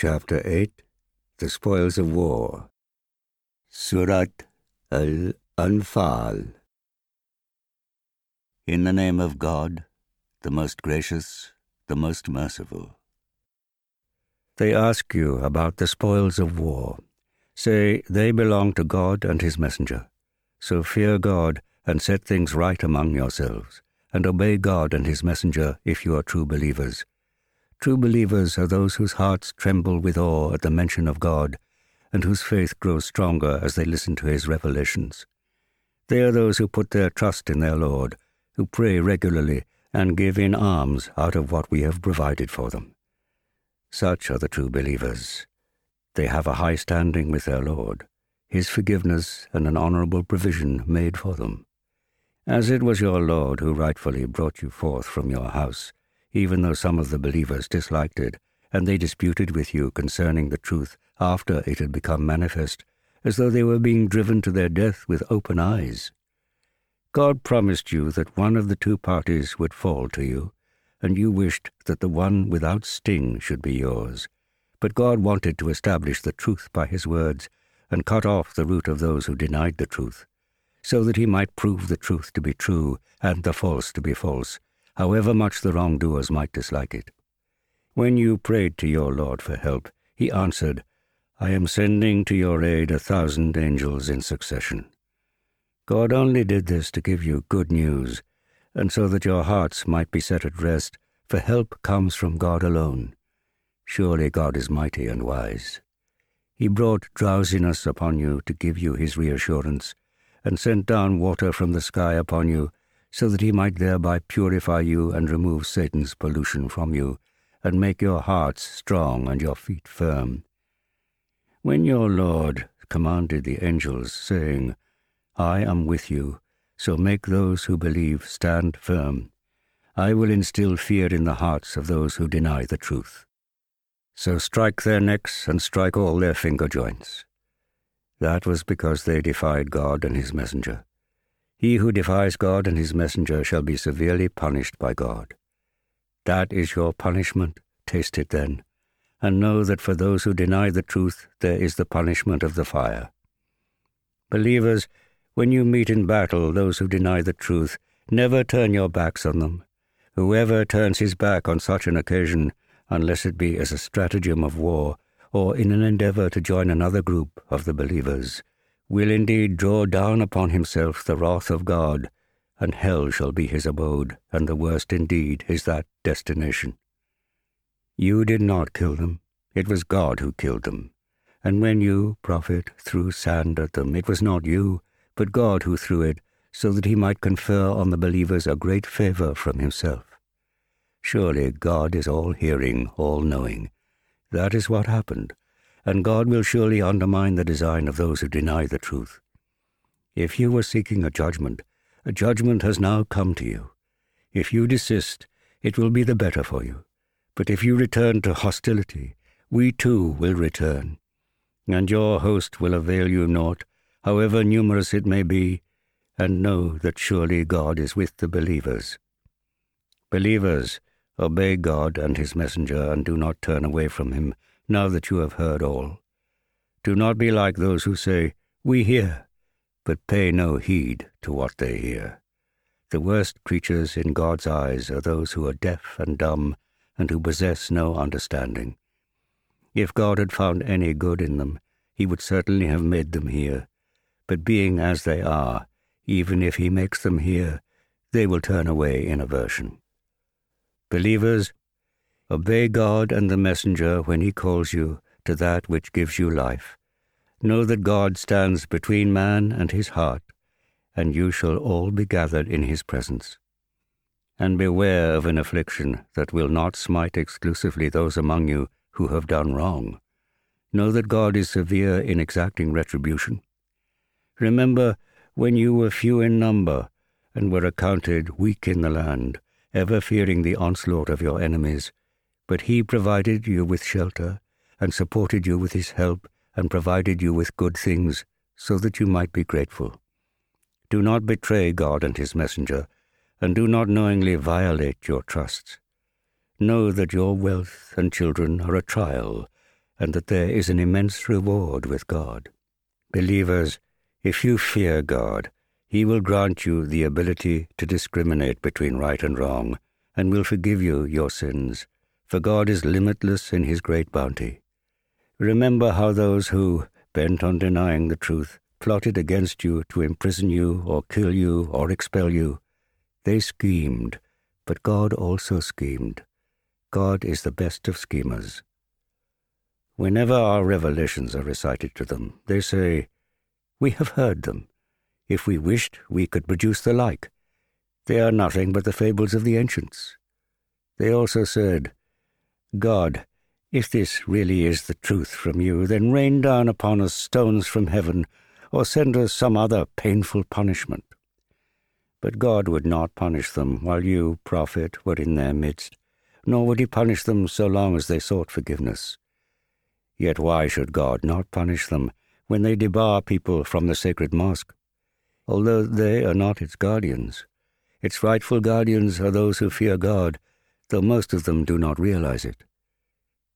Chapter 8 The Spoils of War. Surat al Anfal. In the name of God, the most gracious, the most merciful. They ask you about the spoils of war. Say, they belong to God and His messenger. So fear God and set things right among yourselves, and obey God and His messenger if you are true believers True believers are those whose hearts tremble with awe at the mention of God, and whose faith grows stronger as they listen to his revelations. They are those who put their trust in their Lord, who pray regularly and give in alms out of what we have provided for them. Such are the true believers. They have a high standing with their Lord, his forgiveness and an honorable provision made for them. As it was your Lord who rightfully brought you forth from your house, even though some of the believers disliked it, and they disputed with you concerning the truth after it had become manifest, as though they were being driven to their death with open eyes. God promised you that one of the two parties would fall to you, and you wished that the one without sting should be yours. But God wanted to establish the truth by his words, and cut off the root of those who denied the truth, so that he might prove the truth to be true and the false to be false, however much the wrongdoers might dislike it. When you prayed to your Lord for help, he answered, I am sending to your aid a thousand angels in succession. God only did this to give you good news, and so that your hearts might be set at rest, for help comes from God alone. Surely God is mighty and wise. He brought drowsiness upon you to give you his reassurance, and sent down water from the sky upon you so that he might thereby purify you and remove Satan's pollution from you, and make your hearts strong and your feet firm. When your Lord commanded the angels, saying, I am with you, so make those who believe stand firm, I will instill fear in the hearts of those who deny the truth. So strike their necks and strike all their finger joints. That was because they defied God and his messenger. He who defies God and his messenger shall be severely punished by God. That is your punishment. Taste it then, and know that for those who deny the truth there is the punishment of the fire. Believers, when you meet in battle those who deny the truth, never turn your backs on them. Whoever turns his back on such an occasion, unless it be as a stratagem of war, or in an endeavor to join another group of the believers, will indeed draw down upon himself the wrath of God, and hell shall be his abode, and the worst indeed is that destination. You did not kill them, it was God who killed them. And when you, prophet, threw sand at them, it was not you, but God who threw it, so that he might confer on the believers a great favor from himself. Surely God is all hearing, all knowing. That is what happened and God will surely undermine the design of those who deny the truth. If you were seeking a judgment, a judgment has now come to you. If you desist, it will be the better for you. But if you return to hostility, we too will return. And your host will avail you naught, however numerous it may be, and know that surely God is with the believers. Believers, obey God and his messenger, and do not turn away from him now that you have heard all. Do not be like those who say, We hear, but pay no heed to what they hear. The worst creatures in God's eyes are those who are deaf and dumb and who possess no understanding. If God had found any good in them, he would certainly have made them hear. But being as they are, even if he makes them hear, they will turn away in aversion. Believers, Obey God and the messenger when he calls you to that which gives you life. Know that God stands between man and his heart, and you shall all be gathered in his presence. And beware of an affliction that will not smite exclusively those among you who have done wrong. Know that God is severe in exacting retribution. Remember when you were few in number and were accounted weak in the land, ever fearing the onslaught of your enemies but he provided you with shelter, and supported you with his help, and provided you with good things, so that you might be grateful. Do not betray God and his messenger, and do not knowingly violate your trusts. Know that your wealth and children are a trial, and that there is an immense reward with God. Believers, if you fear God, He will grant you the ability to discriminate between right and wrong, and will forgive you your sins, for God is limitless in His great bounty. Remember how those who, bent on denying the truth, plotted against you to imprison you or kill you or expel you. They schemed, but God also schemed. God is the best of schemers. Whenever our revelations are recited to them, they say, We have heard them. If we wished, we could produce the like. They are nothing but the fables of the ancients. They also said, God, if this really is the truth from you, then rain down upon us stones from heaven, or send us some other painful punishment. But God would not punish them while you, prophet, were in their midst, nor would he punish them so long as they sought forgiveness. Yet why should God not punish them when they debar people from the sacred mosque? Although they are not its guardians, its rightful guardians are those who fear God, though most of them do not realize it.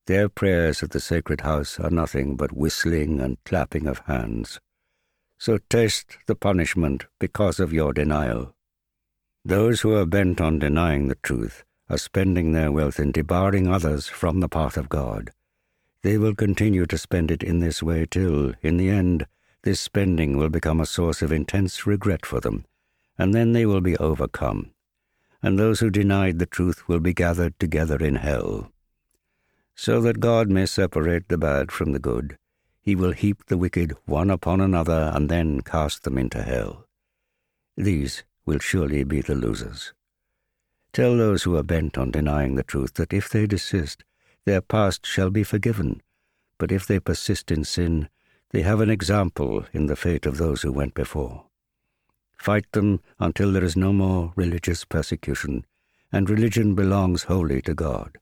Their prayers at the sacred house are nothing but whistling and clapping of hands. So taste the punishment because of your denial. Those who are bent on denying the truth are spending their wealth in debarring others from the path of God. They will continue to spend it in this way till, in the end, this spending will become a source of intense regret for them, and then they will be overcome, and those who denied the truth will be gathered together in hell. So that God may separate the bad from the good, he will heap the wicked one upon another and then cast them into hell. These will surely be the losers. Tell those who are bent on denying the truth that if they desist, their past shall be forgiven, but if they persist in sin, they have an example in the fate of those who went before. Fight them until there is no more religious persecution, and religion belongs wholly to God.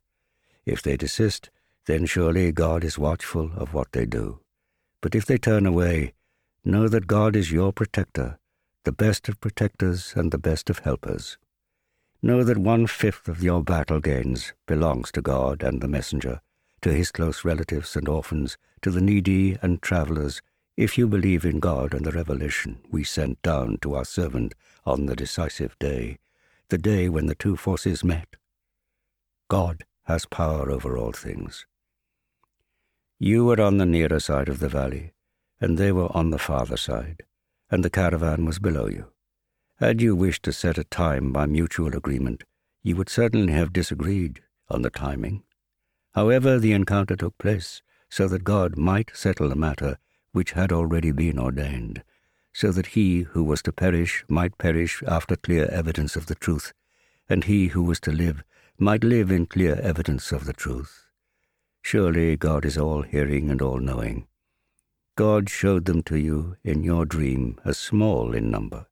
If they desist, then surely God is watchful of what they do. But if they turn away, know that God is your protector, the best of protectors and the best of helpers. Know that one fifth of your battle gains belongs to God and the messenger, to his close relatives and orphans, to the needy and travelers, if you believe in God and the revelation we sent down to our servant on the decisive day, the day when the two forces met. God has power over all things. You were on the nearer side of the valley, and they were on the farther side, and the caravan was below you. Had you wished to set a time by mutual agreement, you would certainly have disagreed on the timing. However, the encounter took place so that God might settle the matter which had already been ordained, so that he who was to perish might perish after clear evidence of the truth, and he who was to live might live in clear evidence of the truth. Surely God is all hearing and all knowing. God showed them to you in your dream as small in number.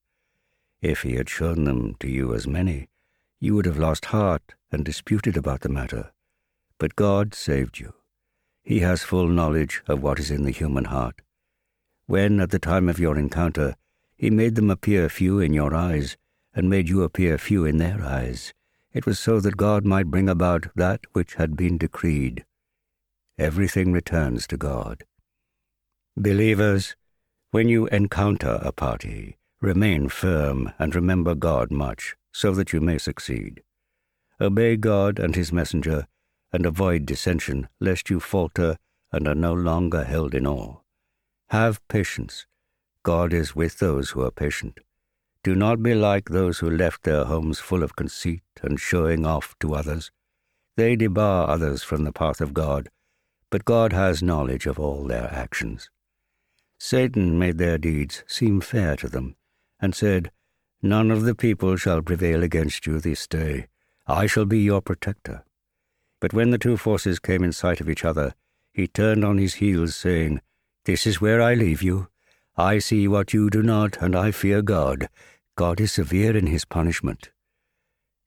If he had shown them to you as many, you would have lost heart and disputed about the matter. But God saved you. He has full knowledge of what is in the human heart. When, at the time of your encounter, he made them appear few in your eyes, and made you appear few in their eyes, it was so that God might bring about that which had been decreed. Everything returns to God. Believers, when you encounter a party, remain firm and remember God much, so that you may succeed. Obey God and His messenger, and avoid dissension, lest you falter and are no longer held in awe. Have patience. God is with those who are patient. Do not be like those who left their homes full of conceit and showing off to others. They debar others from the path of God, but God has knowledge of all their actions. Satan made their deeds seem fair to them, and said, None of the people shall prevail against you this day. I shall be your protector. But when the two forces came in sight of each other, he turned on his heels, saying, This is where I leave you. I see what you do not, and I fear God. God is severe in his punishment.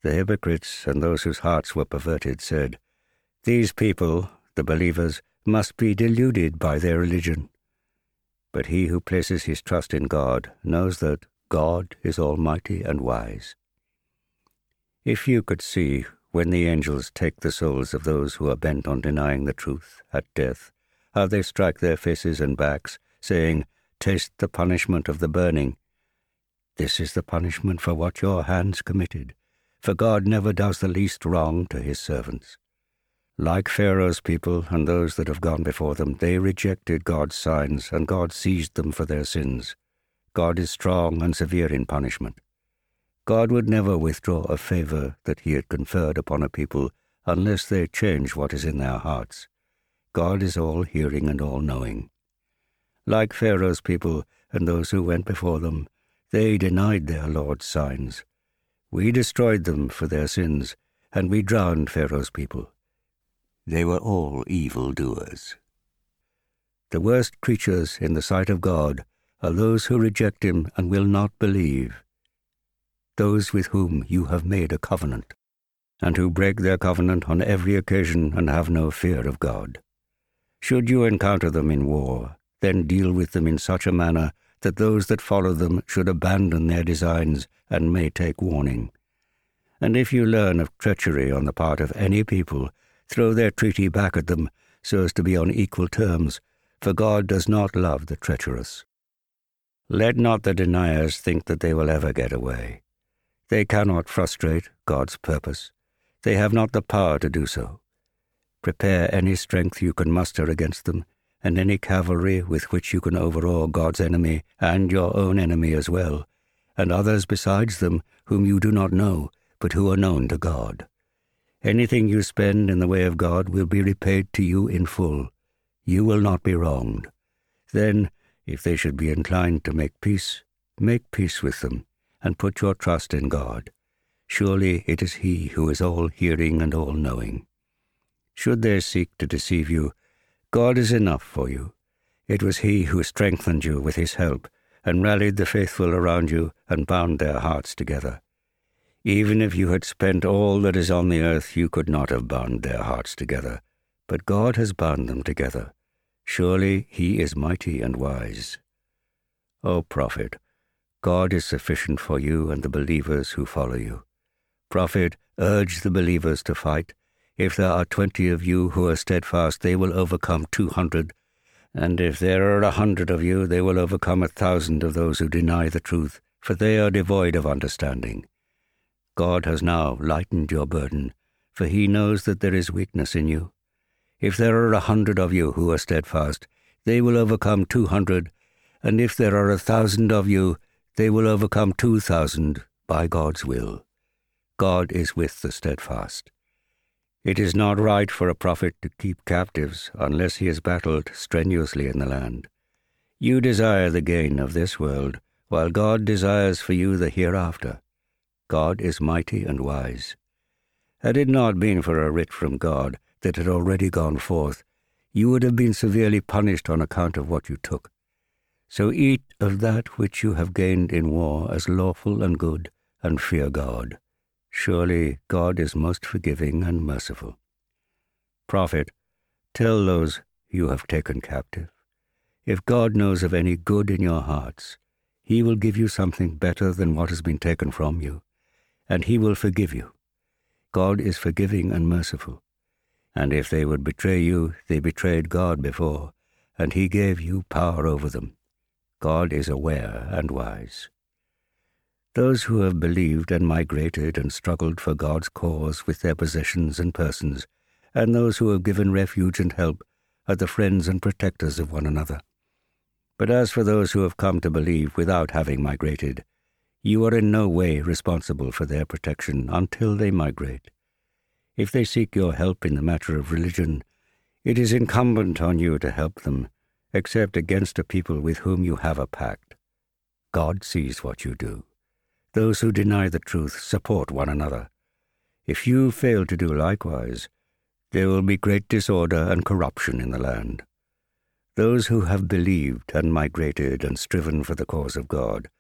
The hypocrites and those whose hearts were perverted said, These people, the believers, must be deluded by their religion. But he who places his trust in God knows that God is almighty and wise. If you could see when the angels take the souls of those who are bent on denying the truth at death, how they strike their faces and backs, saying, Taste the punishment of the burning. This is the punishment for what your hands committed, for God never does the least wrong to his servants. Like Pharaoh's people and those that have gone before them, they rejected God's signs, and God seized them for their sins. God is strong and severe in punishment. God would never withdraw a favor that he had conferred upon a people unless they change what is in their hearts. God is all hearing and all knowing. Like Pharaoh's people and those who went before them, they denied their Lord's signs. We destroyed them for their sins, and we drowned Pharaoh's people. They were all evil doers. The worst creatures in the sight of God are those who reject him and will not believe, those with whom you have made a covenant, and who break their covenant on every occasion and have no fear of God. Should you encounter them in war, then deal with them in such a manner that those that follow them should abandon their designs and may take warning. And if you learn of treachery on the part of any people, throw their treaty back at them so as to be on equal terms, for God does not love the treacherous. Let not the deniers think that they will ever get away. They cannot frustrate God's purpose. They have not the power to do so. Prepare any strength you can muster against them, and any cavalry with which you can overawe God's enemy and your own enemy as well, and others besides them whom you do not know, but who are known to God. Anything you spend in the way of God will be repaid to you in full. You will not be wronged. Then, if they should be inclined to make peace, make peace with them and put your trust in God. Surely it is He who is all hearing and all knowing. Should they seek to deceive you, God is enough for you. It was He who strengthened you with His help, and rallied the faithful around you, and bound their hearts together. Even if you had spent all that is on the earth, you could not have bound their hearts together. But God has bound them together. Surely He is mighty and wise. O prophet, God is sufficient for you and the believers who follow you. Prophet, urge the believers to fight. If there are twenty of you who are steadfast, they will overcome two hundred. And if there are a hundred of you, they will overcome a thousand of those who deny the truth, for they are devoid of understanding. God has now lightened your burden, for he knows that there is weakness in you. If there are a hundred of you who are steadfast, they will overcome two hundred, and if there are a thousand of you, they will overcome 2,000 by God's will. God is with the steadfast. It is not right for a prophet to keep captives unless he has battled strenuously in the land. You desire the gain of this world, while God desires for you the hereafter. God is mighty and wise. Had it not been for a writ from God that had already gone forth, you would have been severely punished on account of what you took. So eat of that which you have gained in war as lawful and good, and fear God. Surely God is most forgiving and merciful. Prophet, tell those you have taken captive. If God knows of any good in your hearts, he will give you something better than what has been taken from you, and he will forgive you. God is forgiving and merciful. And if they would betray you, they betrayed God before, and he gave you power over them. God is aware and wise. Those who have believed and migrated and struggled for God's cause with their possessions and persons, and those who have given refuge and help, are the friends and protectors of one another. But as for those who have come to believe without having migrated, you are in no way responsible for their protection until they migrate. If they seek your help in the matter of religion, it is incumbent on you to help them except against a people with whom you have a pact. God sees what you do. Those who deny the truth support one another. If you fail to do likewise, there will be great disorder and corruption in the land. Those who have believed and migrated and striven for the cause of God,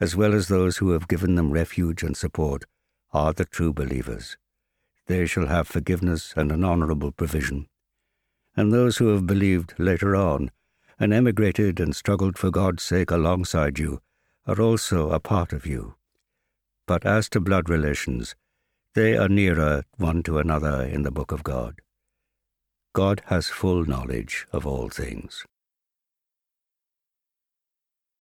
as well as those who have given them refuge and support, are the true believers. They shall have forgiveness and an honorable provision. And those who have believed later on and emigrated and struggled for God's sake alongside you are also a part of you. But as to blood relations, they are nearer one to another in the book of God. God has full knowledge of all things.